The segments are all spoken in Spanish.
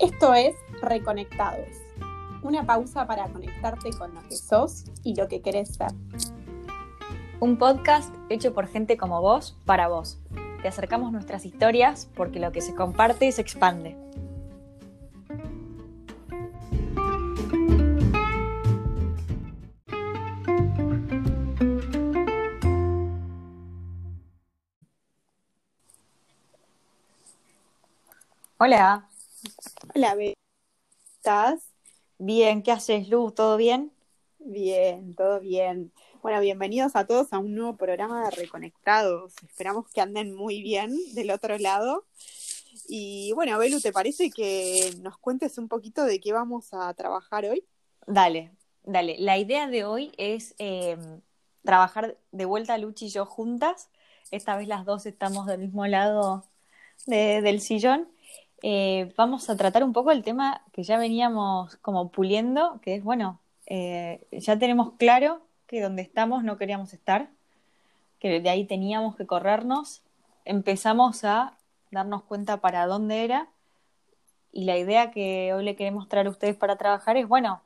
Esto es Reconectados, una pausa para conectarte con lo que sos y lo que querés ser. Un podcast hecho por gente como vos, para vos. Te acercamos nuestras historias porque lo que se comparte se expande. Hola. Hola, ¿estás? Bien, ¿qué haces, Lu? ¿Todo bien? Bien, todo bien. Bueno, bienvenidos a todos a un nuevo programa de Reconectados. Esperamos que anden muy bien del otro lado. Y bueno, Belu, ¿te parece que nos cuentes un poquito de qué vamos a trabajar hoy? Dale, dale. La idea de hoy es eh, trabajar de vuelta Luchi y yo juntas. Esta vez las dos estamos del mismo lado de- del sillón. Eh, vamos a tratar un poco el tema que ya veníamos como puliendo, que es, bueno, eh, ya tenemos claro que donde estamos no queríamos estar, que de ahí teníamos que corrernos. Empezamos a darnos cuenta para dónde era y la idea que hoy le queremos traer a ustedes para trabajar es, bueno,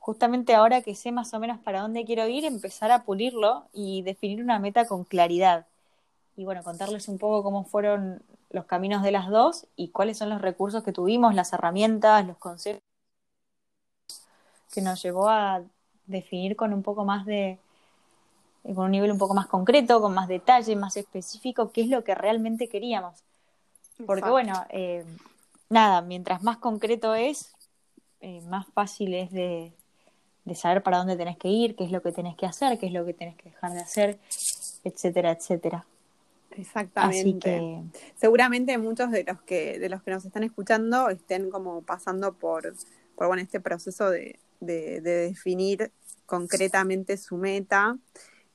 justamente ahora que sé más o menos para dónde quiero ir, empezar a pulirlo y definir una meta con claridad. Y bueno, contarles un poco cómo fueron los caminos de las dos y cuáles son los recursos que tuvimos, las herramientas, los conceptos que nos llevó a definir con un poco más de, con un nivel un poco más concreto, con más detalle, más específico, qué es lo que realmente queríamos. Porque Exacto. bueno, eh, nada, mientras más concreto es, eh, más fácil es de, de saber para dónde tenés que ir, qué es lo que tenés que hacer, qué es lo que tenés que dejar de hacer, etcétera, etcétera. Exactamente. Así que Seguramente muchos de los que de los que nos están escuchando estén como pasando por, por bueno, este proceso de, de- de definir concretamente su meta.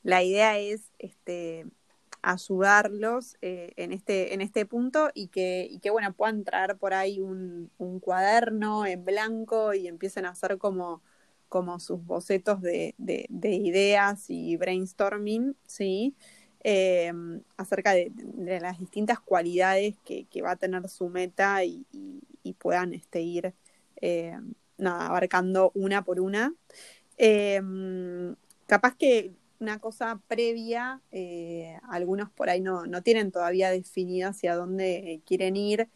La idea es este, ayudarlos eh, en, este, en este punto y que, y que bueno, puedan traer por ahí un, un cuaderno en blanco y empiecen a hacer como, como sus bocetos de, de- de ideas y brainstorming, ¿sí? Eh, acerca de, las distintas cualidades que, va a tener su meta y, puedan este, ir eh, nada, abarcando una por una. Eh, capaz que una cosa previa, eh, algunos por ahí no, no tienen todavía definido hacia dónde quieren ir.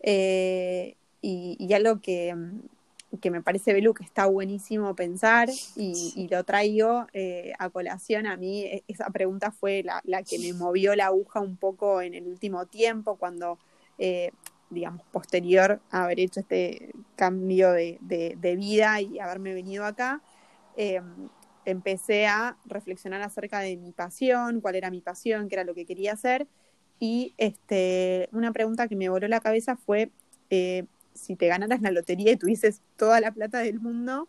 eh, y, y algo que, que me parece, Belu, que está buenísimo pensar y, lo traigo eh, a colación. A mí e- esa pregunta fue la, la que me movió la aguja un poco en el último tiempo, cuando, eh, digamos, posterior a haber hecho este cambio de, de- vida y haberme venido acá, eh, empecé a reflexionar acerca de mi pasión, cuál era mi pasión, qué era lo que quería hacer. Y este, una pregunta que me voló la cabeza fue, si te ganaras la lotería y tuvieses toda la plata del mundo,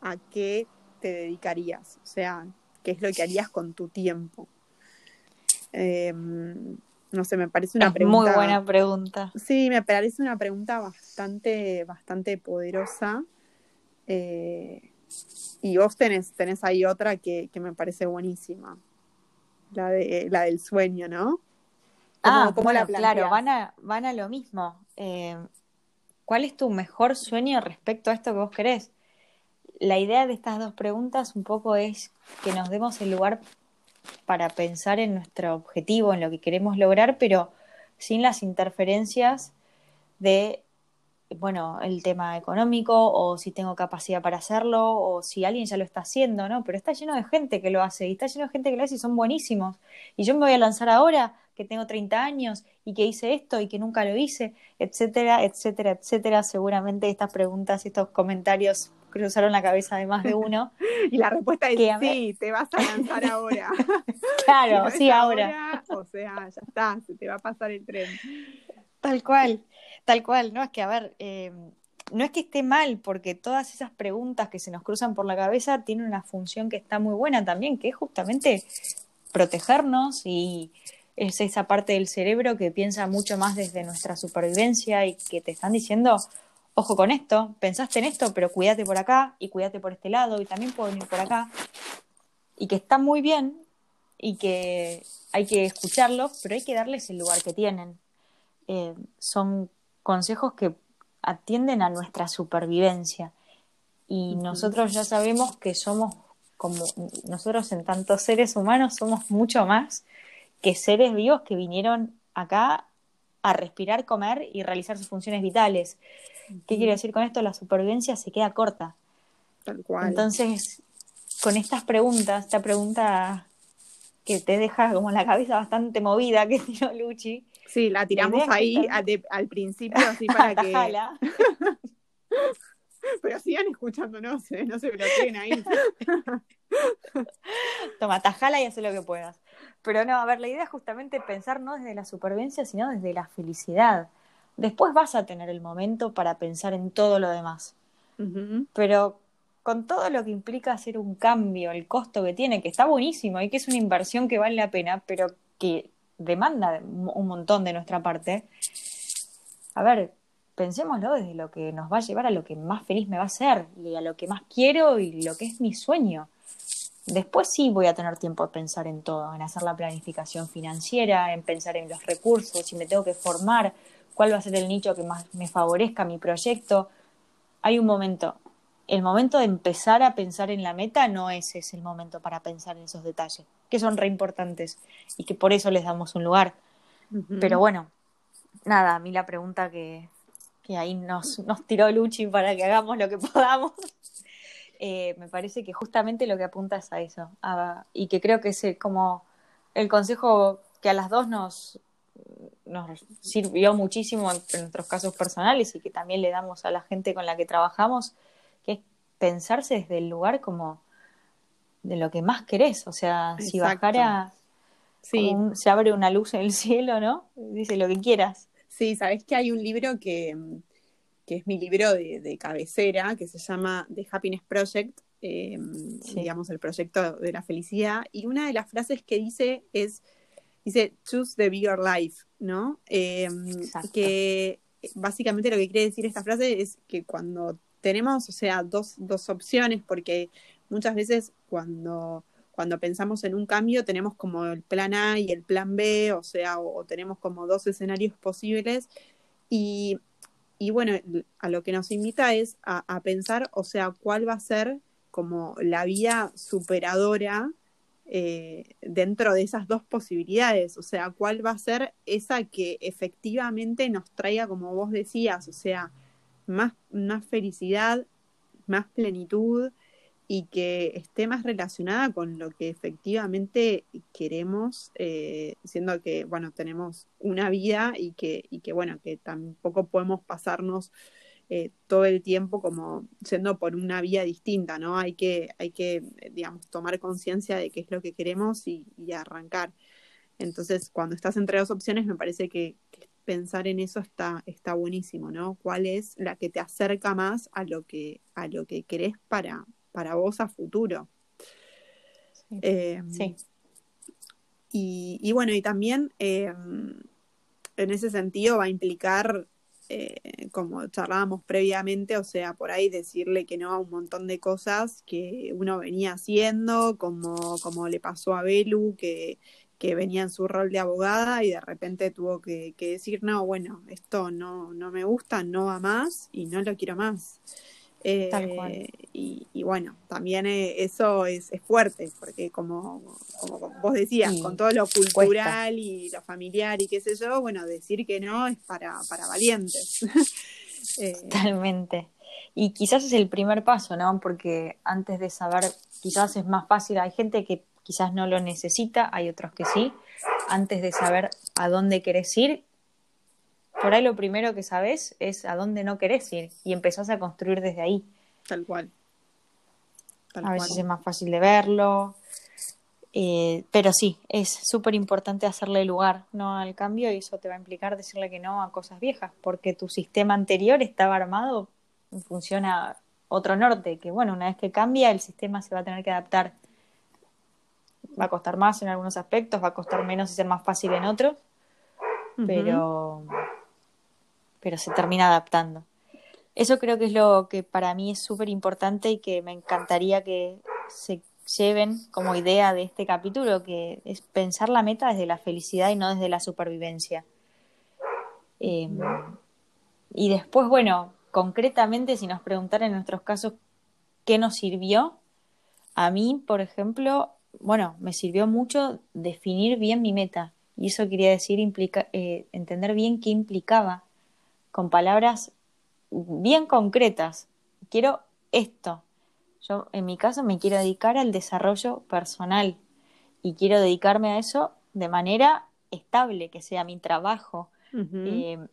¿a qué te dedicarías? O sea, ¿qué es lo que harías con tu tiempo? Eh, no sé, me parece una es pregunta. muy buena pregunta. Sí, me parece una pregunta bastante, bastante poderosa. Eh, y vos tenés, tenés ahí otra que, que me parece buenísima. La de, la del sueño, ¿no? ¿Cómo- Ah, la claro, van a, van a lo mismo. Eh, ¿cuál es tu mejor sueño respecto a esto que vos querés? La idea de estas dos preguntas un poco es que nos demos el lugar para pensar en nuestro objetivo, en lo que queremos lograr, pero sin las interferencias de, bueno, el tema económico o si tengo capacidad para hacerlo o si alguien ya lo está haciendo, ¿no? Pero está lleno de gente que lo hace y está lleno de gente que lo hace y son buenísimos. Y yo me voy a lanzar ahora que tengo 30 años y que hice esto y que nunca lo hice, etcétera, etcétera, etcétera. Seguramente estas preguntas y estos comentarios cruzaron la cabeza de más de uno. Y la respuesta es Que sí, te vas a lanzar ahora. Si Claro, no sí, ahora. O sea, ya está, se te va a pasar el tren. Tal cual, tal cual. No es que, a ver, eh, no es que esté mal, porque todas esas preguntas que se nos cruzan por la cabeza tienen una función que está muy buena también, que es justamente protegernos y es esa parte del cerebro que piensa mucho más desde nuestra supervivencia y que te están diciendo, ojo con esto, pensaste en esto, pero cuídate por acá y cuídate por este lado y también pueden ir por acá. Y que está muy bien y que hay que escucharlos, pero hay que darles el lugar que tienen. Eh, son consejos que atienden a nuestra supervivencia. Y nosotros ya sabemos que somos como nosotros en tantos seres humanos somos mucho más que seres vivos que vinieron acá a respirar, comer y realizar sus funciones vitales. ¿Qué quiere decir con esto? La supervivencia se queda corta. Tal cual. Entonces, con estas preguntas, esta pregunta que te deja como la cabeza bastante movida que tiró Luchi. Sí, la tiramos ahí al principio, así para que. Pero sigan escuchándonos, ¿eh? no se bloqueen ahí. Toma, tajala y haz lo que puedas. Pero no, a ver, la idea es justamente pensar no desde la supervivencia, sino desde la felicidad. Después vas a tener el momento para pensar en todo lo demás. Pero con todo lo que implica hacer un cambio, el costo que tiene, que está buenísimo y que es una inversión que vale la pena, pero que demanda un montón de nuestra parte. A ver, pensémoslo desde lo que nos va a llevar a lo que más feliz me va a hacer y a lo que más quiero y lo que es mi sueño. Después sí voy a tener tiempo de pensar en todo, en hacer la planificación financiera, en pensar en los recursos, si me tengo que formar, cuál va a ser el nicho que más me favorezca mi proyecto. Hay un momento, el momento de empezar a pensar en la meta no es ese el momento para pensar en esos detalles, que son re importantes y que por eso les damos un lugar. Pero bueno, nada, a mí la pregunta que, que ahí nos, nos tiró Luchi para que hagamos lo que podamos. Eh, me parece que justamente lo que apunta es a eso. y que creo que es como el consejo que a las dos nos, nos sirvió muchísimo en, nuestros casos personales y que también le damos a la gente con la que trabajamos, que es pensarse desde el lugar como de lo que más querés. O sea, si bajara, se abre una luz en el cielo, ¿no? Dice lo que quieras. Sí, sabes que hay un libro que, es mi libro de, cabecera, que se llama The Happiness Project, em, digamos, el proyecto de la felicidad. Y una de las frases que dice es, dice, choose the bigger life, ¿no? Em, que básicamente lo que quiere decir esta frase es que cuando tenemos, o sea, dos, dos opciones, porque muchas veces cuando cuando pensamos en un cambio tenemos como el plan A y el plan B, o sea, o, tenemos como dos escenarios posibles. Y, bueno, a lo que nos invita es a, pensar, o sea, cuál va a ser como la vida superadora eh, dentro de esas dos posibilidades, o sea, cuál va a ser esa que efectivamente nos traiga, como vos decías, o sea, más, más felicidad, más plenitud, y que esté más relacionada con lo que efectivamente queremos, eh, siendo que, bueno, tenemos una vida y que, y que bueno, que tampoco podemos pasarnos eh, todo el tiempo como siendo por una vía distinta, ¿no? Hay que, hay que digamos, tomar conciencia de qué es lo que queremos y, arrancar. Entonces, cuando estás entre dos opciones, me parece que, pensar en eso está, está buenísimo, ¿no? ¿Cuál es la que te acerca más a lo que, a lo que querés para, para vos a futuro. Sí. Em, y, bueno, y también em, en ese sentido va a implicar, eh, como charlábamos previamente, o sea, por ahí decirle que no a un montón de cosas que uno venía haciendo, como, como le pasó a Belu, que, que venía en su rol de abogada y de repente tuvo que, decir, no, bueno, esto no, no me gusta, no va más y no lo quiero más. Eh, y, bueno, también eh, eso es, fuerte, porque como, como vos decías, con todo lo cultural y lo familiar y qué sé yo, bueno, decir que no es para, para valientes. Eh, Totalmente. Y quizás es el primer paso, ¿no? Porque antes de saber, quizás es más fácil, hay gente que quizás no lo necesita, hay otros que sí. Antes de saber a dónde querés ir, por ahí lo primero que sabes es a dónde no querés ir y empezás a construir desde ahí. Tal cual. a veces es más fácil de verlo. Eh, pero sí, es súper importante hacerle lugar ¿no? al cambio y eso te va a implicar decirle que no a cosas viejas, porque tu sistema anterior estaba armado en función a otro norte, que bueno, una vez que cambia el sistema se va a tener que adaptar. Va a costar más en algunos aspectos, va a costar menos y ser más fácil en otros, pero pero se termina adaptando. Eso creo que es lo que para mí es súper importante y que me encantaría que se lleven como idea de este capítulo, que es pensar la meta desde la felicidad y no desde la supervivencia. Em, y después, bueno, concretamente, si nos preguntaran en nuestros casos qué nos sirvió, a mí, por ejemplo, bueno, me sirvió mucho definir bien mi meta. Y eso quería decir eh, entender bien qué implicaba, con palabras bien concretas. Quiero esto. Yo, en mi caso, me quiero dedicar al desarrollo personal y quiero dedicarme a eso de manera estable, que sea mi trabajo. Eh,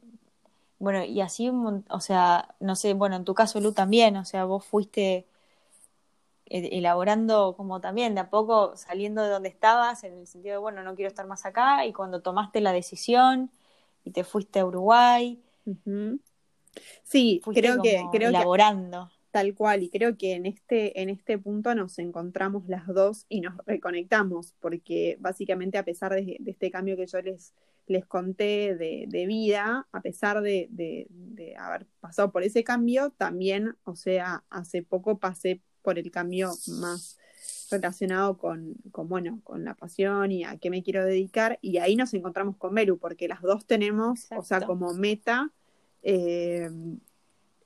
bueno, y así, o sea, no sé, bueno, en tu caso, Lu, también, o sea, vos fuiste e-, elaborando como también de a poco saliendo de donde estabas, en el sentido de, bueno, no quiero estar más acá, y cuando tomaste la decisión y te fuiste a Uruguay. Sí, creo que creo elaborando. tal cual, y creo que en este, en este punto nos encontramos las dos y nos reconectamos, porque básicamente a pesar de, este cambio que yo les, les conté de, vida, a pesar de, de, haber pasado por ese cambio, también, o sea, hace poco pasé por el cambio más relacionado con, con, bueno, con la pasión y a qué me quiero dedicar. Y ahí nos encontramos con Meru, porque las dos tenemos, o sea, como meta, eh,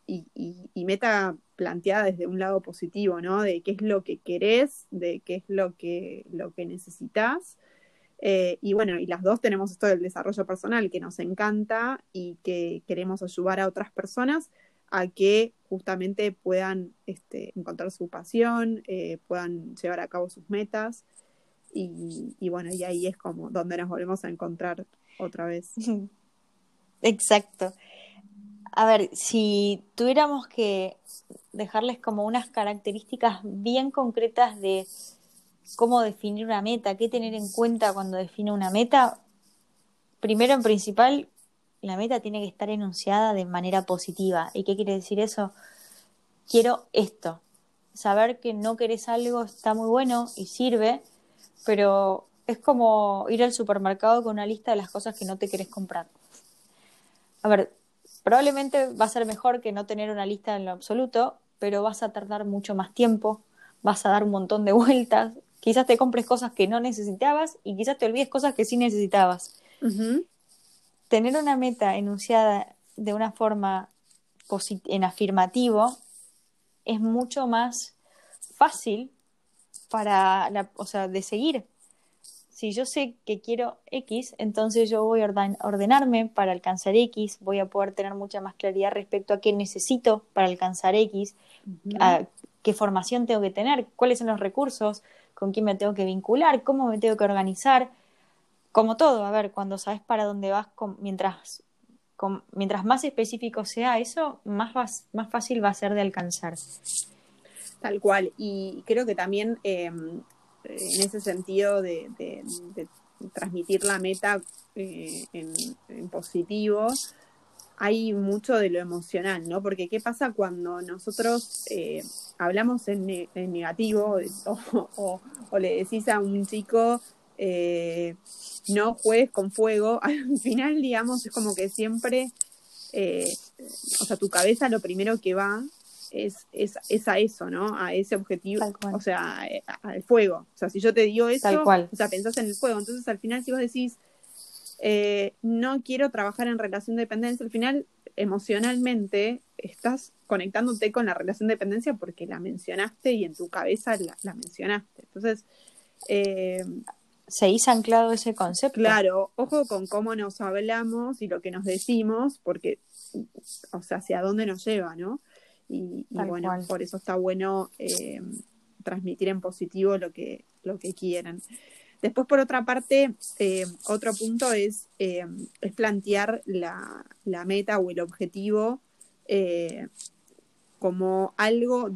y, meta planteada desde un lado positivo, ¿no? De qué es lo que querés, de qué es lo que, lo que necesitas. Eh, y bueno, y las dos tenemos esto del desarrollo personal que nos encanta y que queremos ayudar a otras personas a que justamente puedan este, encontrar su pasión, eh, puedan llevar a cabo sus metas. Y, bueno, y ahí es como donde nos volvemos a encontrar otra vez. Exacto. A ver, si tuviéramos que dejarles como unas características bien concretas de cómo definir una meta, qué tener en cuenta cuando define una meta, primero en principal, la meta tiene que estar enunciada de manera positiva. ¿Y qué quiere decir eso? Quiero esto. Saber que no querés algo está muy bueno y sirve, pero es como ir al supermercado con una lista de las cosas que no te querés comprar. A ver, probablemente va a ser mejor que no tener una lista en lo absoluto, pero vas a tardar mucho más tiempo, vas a dar un montón de vueltas, quizás te compres cosas que no necesitabas y quizás te olvides cosas que sí necesitabas tener una meta enunciada de una forma en afirmativo es mucho más fácil para la, o sea, de seguir. Si yo sé que quiero X, entonces yo voy a ordenarme para alcanzar X, voy a poder tener mucha más claridad respecto a qué necesito para alcanzar X, a qué formación tengo que tener, cuáles son los recursos, con quién me tengo que vincular, cómo me tengo que organizar, como todo, a ver, cuando sabes para dónde vas, mientras, mientras más específico sea eso, más, más fácil va a ser de alcanzar. Tal cual. Y creo que también em, en ese sentido de, transmitir la meta eh, en, positivo, hay mucho de lo emocional, ¿no? Porque ¿qué pasa cuando nosotros eh, hablamos en, negativo o, le decís a un chico, eh, no juegues con fuego, al final, digamos, es como que siempre, eh, o sea, tu cabeza lo primero que va es, es, a eso, ¿no? A ese objetivo, o sea, eh, al fuego. O sea, si yo te digo eso, o sea, pensás en el fuego. Entonces, al final, si vos decís, no quiero trabajar en relación de dependencia, al final, emocionalmente, estás conectándote con la relación de dependencia porque la mencionaste y en tu cabeza la, la mencionaste. Entonces, eh, hizo anclado ese concepto. Claro, ojo con cómo nos hablamos y lo que nos decimos, porque, o sea, hacia dónde nos lleva, ¿no? Y, bueno, por eso está bueno eh, transmitir en positivo lo que, lo que quieran. Después, por otra parte, eh, otro punto es, eh, es plantear la, la, meta o el objetivo como algo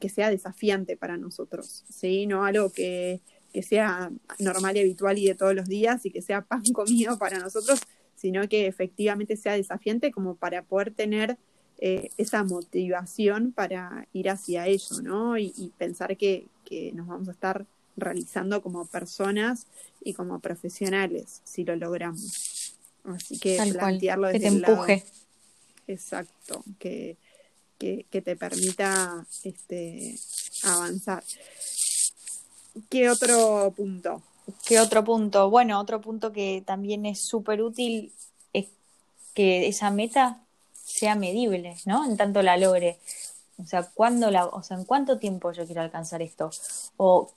que sea desafiante para nosotros, ¿sí? No algo que que sea normal y habitual y de todos los días y que sea pan comido para nosotros, sino que efectivamente sea desafiante como para poder tener eh, esa motivación para ir hacia ello, ¿no? Y, pensar que, nos vamos a estar realizando como personas y como profesionales si lo logramos. Así que plantearlo desde que te empuje. exacto, que, que, que, te permita este, avanzar. ¿Qué otro punto? ¿Qué otro punto? Bueno, otro punto que también es súper útil es que esa meta sea medible, ¿no? En tanto la logre. O sea, ¿cuándo la, o sea, ¿en cuánto tiempo yo quiero alcanzar esto? O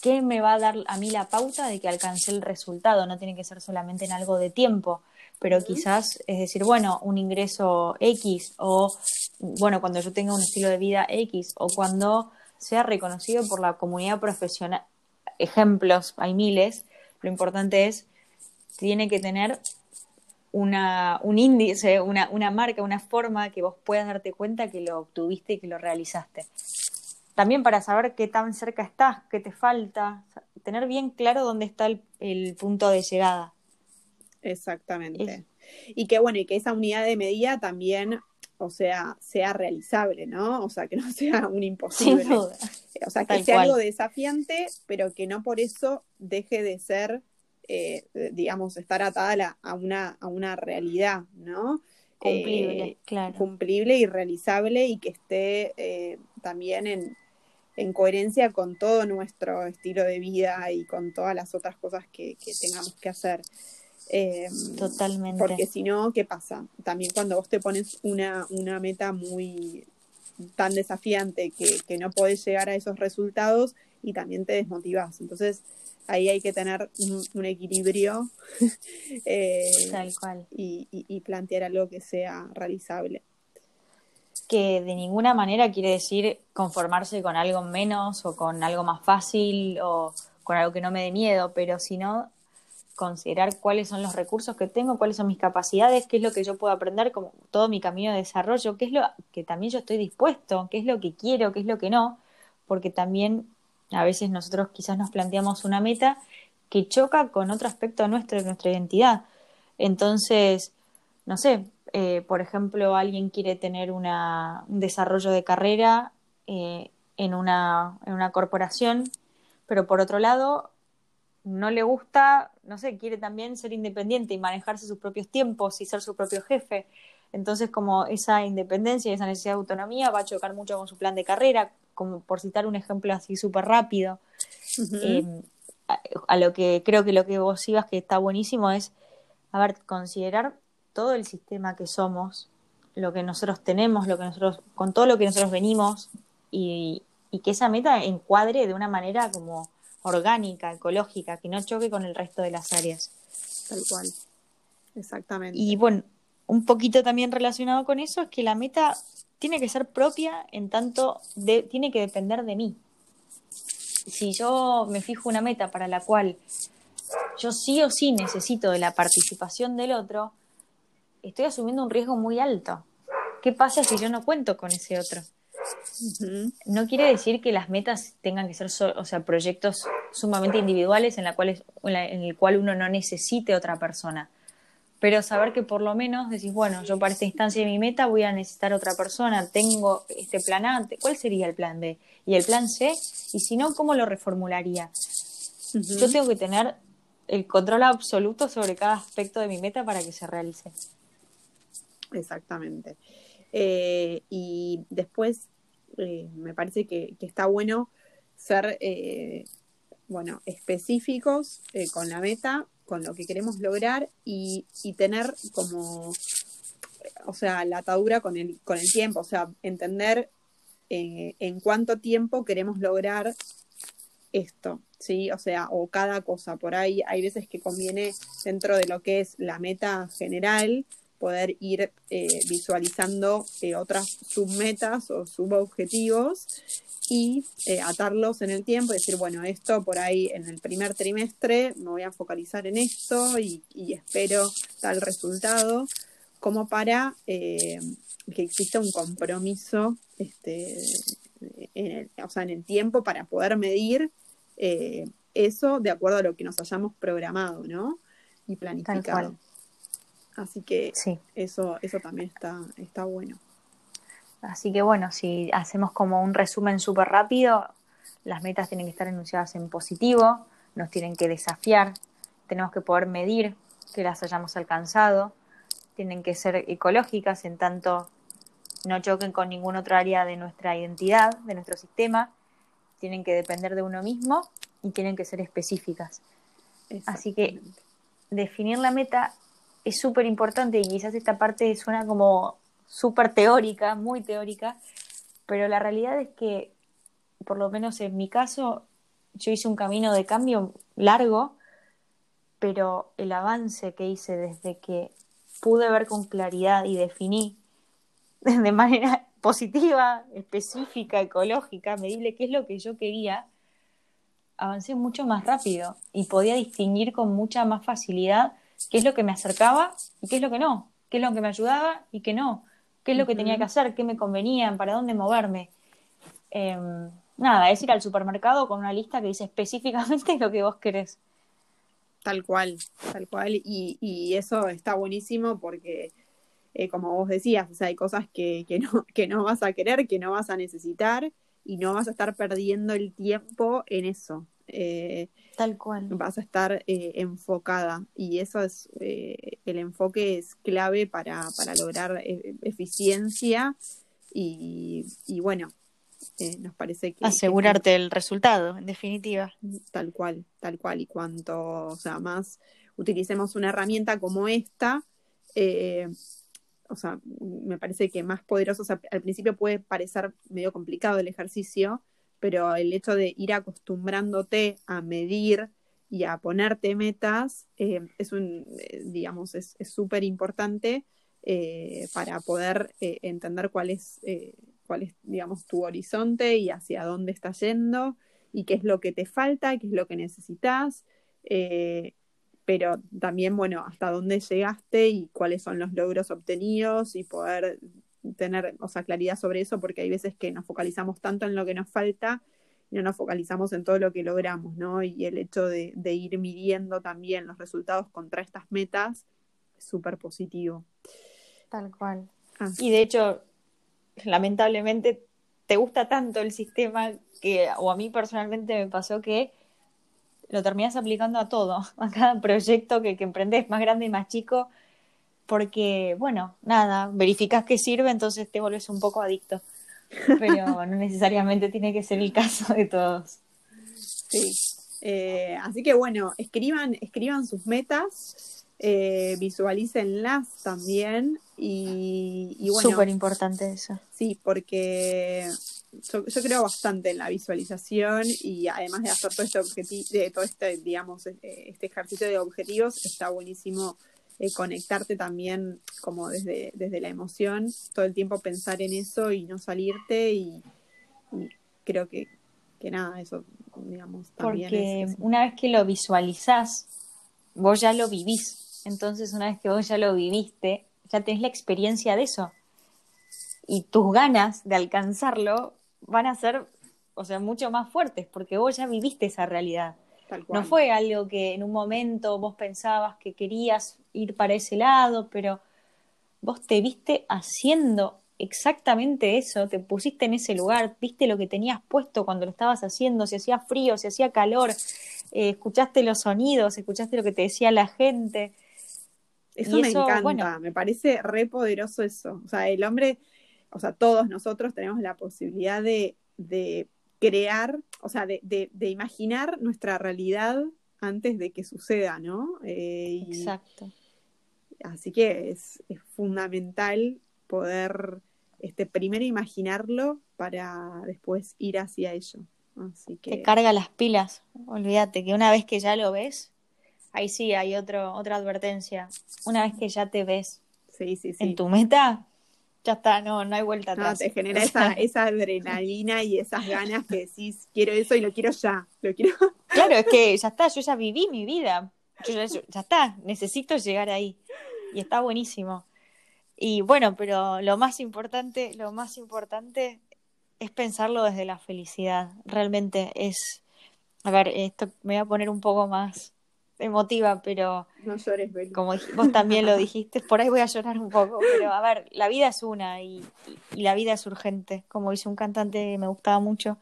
¿qué me va a dar a mí la pauta de que alcance el resultado? No tiene que ser solamente en algo de tiempo, pero quizás es decir, bueno, un ingreso X o, bueno, cuando yo tenga un estilo de vida X o cuando sea reconocido por la comunidad profesional. Ejemplos, hay miles. Lo importante es, tiene que tener una, un índice, una, una marca, una forma que vos puedas darte cuenta que lo obtuviste y que lo realizaste. También para saber qué tan cerca estás, qué te falta, tener bien claro dónde está el, punto de llegada. Exactamente. Y que bueno, y que esa unidad de medida también, o sea, sea realizable, ¿no? O sea, que no sea un imposible. O sea, que sea algo desafiante, pero que no por eso deje de ser eh, digamos, estar atada a, una, a una realidad, ¿no? Cumplible, eh, claro. Cumplible y realizable y que esté eh, también en, en, coherencia con todo nuestro estilo de vida y con todas las otras cosas que, que tengamos que hacer. Totalmente. Porque si no, ¿qué pasa? También cuando vos te pones una, una meta muy tan desafiante que, que no podés llegar a esos resultados y también te desmotivás. Entonces, ahí hay que tener un, equilibrio eh, Tal cual. Y, plantear algo que sea realizable. Que de ninguna manera quiere decir conformarse con algo menos o con algo más fácil o con algo que no me dé miedo, pero sino considerar cuáles son los recursos que tengo, cuáles son mis capacidades, qué es lo que yo puedo aprender, como todo mi camino de desarrollo, qué es lo que también yo estoy dispuesto, qué es lo que quiero, qué es lo que no, porque también a veces nosotros quizás nos planteamos una meta que choca con otro aspecto nuestro, de nuestra identidad. Entonces, no sé, eh, por ejemplo, alguien quiere tener una, un desarrollo de carrera eh, en, una, en una corporación, pero por otro lado, no le gusta, no sé, quiere también ser independiente y manejarse sus propios tiempos y ser su propio jefe. Entonces, como esa independencia y esa necesidad de autonomía va a chocar mucho con su plan de carrera, como por citar un ejemplo así súper rápido. Eh, a, lo que creo que lo que vos ibas que está buenísimo es, a ver, considerar todo el sistema que somos, lo que nosotros tenemos, lo que nosotros, con todo lo que nosotros venimos y, y que esa meta encuadre de una manera como orgánica, ecológica, que no choque con el resto de las áreas. Tal cual. Exactamente. Y bueno, un poquito también relacionado con eso es que la meta tiene que ser propia en tanto de, tiene que depender de mí. Si yo me fijo una meta para la cual yo sí o sí necesito de la participación del otro, estoy asumiendo un riesgo muy alto. ¿Qué pasa si yo no cuento con ese otro? No quiere decir que las metas tengan que ser, o sea, proyectos sumamente individuales en, la cual en el cual uno no necesite otra persona pero saber que por lo menos decís, bueno, yo para esta instancia de mi meta voy a necesitar otra persona, tengo este plan A, ¿cuál sería el plan B? Y el plan C, y si no, ¿cómo lo reformularía? Yo tengo que tener el control absoluto sobre cada aspecto de mi meta para que se realice. Exactamente. Eh, y después, eh, me parece que, está bueno ser, eh, bueno, específicos con la meta, con lo que queremos lograr y, tener como, o sea, la atadura con el, con el tiempo, o sea, entender eh, en cuánto tiempo queremos lograr esto, ¿sí? O sea, o cada cosa. Por ahí hay veces que conviene dentro de lo que es la meta general poder ir eh, visualizando eh, otras submetas o subobjetivos y eh, atarlos en el tiempo y decir, bueno, esto por ahí en el primer trimestre me voy a focalizar en esto y, espero tal resultado, como para eh, que exista un compromiso este, en el, o sea, en el tiempo para poder medir eh, eso de acuerdo a lo que nos hayamos programado, ¿no? Y planificado. Así que eso, eso también está, está bueno. Así que bueno, si hacemos como un resumen súper rápido, las metas tienen que estar enunciadas en positivo, nos tienen que desafiar, tenemos que poder medir que las hayamos alcanzado, tienen que ser ecológicas en tanto no choquen con ninguna otra área de nuestra identidad, de nuestro sistema, tienen que depender de uno mismo y tienen que ser específicas. Así que definir la meta es súper importante y quizás esta parte suena como súper teórica, muy teórica, pero la realidad es que, por lo menos en mi caso, yo hice un camino de cambio largo, pero el avance que hice desde que pude ver con claridad y definí de manera positiva, específica, ecológica, medible, qué es lo que yo quería, avancé mucho más rápido y podía distinguir con mucha más facilidad qué es lo que me acercaba y qué es lo que no, qué es lo que me ayudaba y qué no, qué es lo que tenía que hacer, qué me convenía, para dónde moverme. Em, nada, es ir al supermercado con una lista que dice específicamente lo que vos querés. Tal cual, tal cual. Y, y eso está buenísimo porque, eh, como vos decías, o sea, hay cosas que, que, no, que no vas a querer, que no vas a necesitar y no vas a estar perdiendo el tiempo en eso. Eh, tal cual. Vas a estar eh, enfocada y eso es, el enfoque es clave para, para lograr eficiencia y, y bueno, eh, nos parece que... Asegurarte el resultado, en definitiva. Tal cual, tal cual. Y cuanto, o sea, más utilicemos una herramienta como esta, eh, o sea, me parece que más poderoso, o sea, al principio puede parecer medio complicado el ejercicio, pero el hecho de ir acostumbrándote a medir y a ponerte metas eh, es un, digamos, es súper importante para poder entender cuál es cuál es, digamos, tu horizonte y hacia dónde estás yendo y qué es lo que te falta, qué es lo que necesitas, eh, pero también, bueno, hasta dónde llegaste y cuáles son los logros obtenidos y poder tener, o sea, claridad sobre eso, porque hay veces que nos focalizamos tanto en lo que nos falta y no nos focalizamos en todo lo que logramos, ¿no? Y el hecho de, ir midiendo también los resultados contra estas metas es súper positivo. Tal cual. Y de hecho, lamentablemente te gusta tanto el sistema que, o a mí personalmente me pasó que lo terminas aplicando a todo, a cada proyecto que, que emprendes, más grande y más chico, porque, bueno, nada, verificas que sirve, entonces te vuelves un poco adicto. Pero no necesariamente tiene que ser el caso de todos. Sí. Eh, así que bueno, escriban, escriban sus metas, eh, visualícenlas también y, bueno. Súper importante eso. Sí, porque yo, creo bastante en la visualización y además de hacer todo este objetivo, de todo este, digamos, e, este ejercicio de objetivos, está buenísimo eh, conectarte también como desde, desde la emoción, todo el tiempo pensar en eso y no salirte y, creo que, que nada, eso, digamos, también Porque una vez que lo visualizás, vos ya lo vivís. Entonces, una vez que vos ya lo viviste, ya tenés la experiencia de eso. Y tus ganas de alcanzarlo van a ser, o sea, mucho más fuertes, porque vos ya viviste esa realidad. No fue algo que en un momento vos pensabas que querías ir para ese lado, pero vos te viste haciendo exactamente eso, te pusiste en ese lugar, viste lo que tenías puesto cuando lo estabas haciendo, si hacía frío, si hacía calor, eh, escuchaste los sonidos, escuchaste lo que te decía la gente, eso me encanta, me parece re poderoso eso. O sea, el hombre, o sea, todos nosotros tenemos la posibilidad de, crear, o sea, de, imaginar nuestra realidad antes de que suceda, ¿no? Eh, Exacto. Así que es, fundamental poder este, primero imaginarlo para después ir hacia ello. Así que... Te carga las pilas, olvídate que una vez que ya lo ves, ahí sí hay otro, otra advertencia. Una vez que ya te ves en tu meta, ya está, no, no hay vuelta atrás. No, te genera esa, esa adrenalina y esas ganas que decís, quiero eso y lo quiero ya, lo quiero. Claro, es que ya está, yo ya viví mi vida, ya, ya está, necesito llegar ahí. Y está buenísimo. Y bueno, pero lo más importante, lo más importante es pensarlo desde la felicidad. Realmente es, a ver, esto me voy a poner un poco más emotiva, pero no llores, como vos también lo dijiste, por ahí voy a llorar un poco, pero a ver, la vida es una y, la vida es urgente, como dice un cantante me gustaba mucho,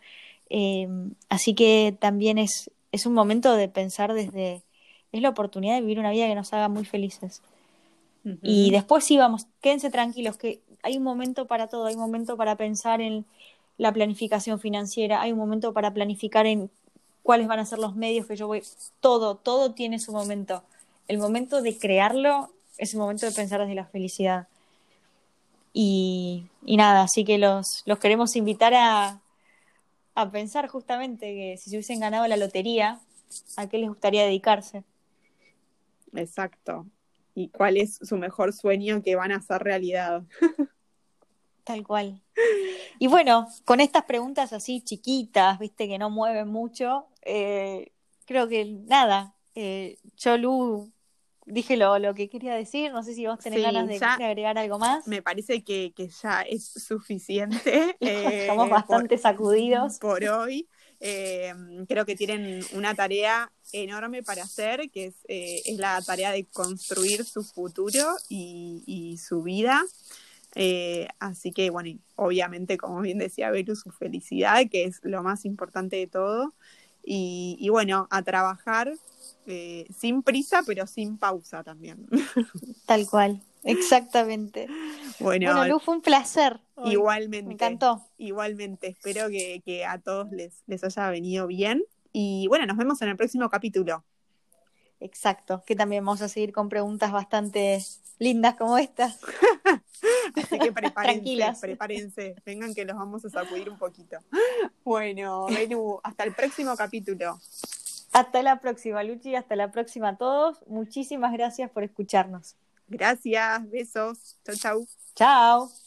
eh, así que también es, es un momento de pensar desde, es la oportunidad de vivir una vida que nos haga muy felices. Y después sí, vamos, quédense tranquilos, que hay un momento para todo, hay un momento para pensar en la planificación financiera, hay un momento para planificar en cuáles van a ser los medios que yo voy. Todo, todo tiene su momento. El momento de crearlo es el momento de pensar desde la felicidad. Y, y nada, así que los, los queremos invitar a, a pensar justamente que si se hubiesen ganado la lotería, ¿a qué les gustaría dedicarse? Exacto. ¿Y cuál es su mejor sueño que van a hacer realidad? Tal cual. Y bueno, con estas preguntas así chiquitas, viste, que no mueven mucho, eh, creo que nada, eh, yo, Lu, dije lo, lo, que quería decir, no sé si vos tenés Sí, ganas de, ya- agregar algo más. Me parece que, que ya es suficiente. eh, Estamos bastante sacudidos. por hoy. Eh, creo que tienen una tarea enorme para hacer, que es, eh, es la tarea de construir su futuro y, y su vida. Eh, así que, bueno, y obviamente, como bien decía Belu, su felicidad, que es lo más importante de todo. Y, y bueno, a trabajar eh, sin prisa, pero sin pausa también. Tal cual, exactamente. bueno, Bueno, Lu, fue un placer. hoy. igualmente. Me encantó. Igualmente, espero que, que a todos les, les haya venido bien. Y bueno, nos vemos en el próximo capítulo. Exacto, que también vamos a seguir con preguntas bastante lindas como estas. Así que prepárense, Tranquilas. prepárense, vengan que los vamos a sacudir un poquito. Bueno, Belu, hasta el próximo capítulo. Hasta la próxima, Luchi, hasta la próxima a todos. Muchísimas gracias por escucharnos. Gracias, besos, chau chau. Chao.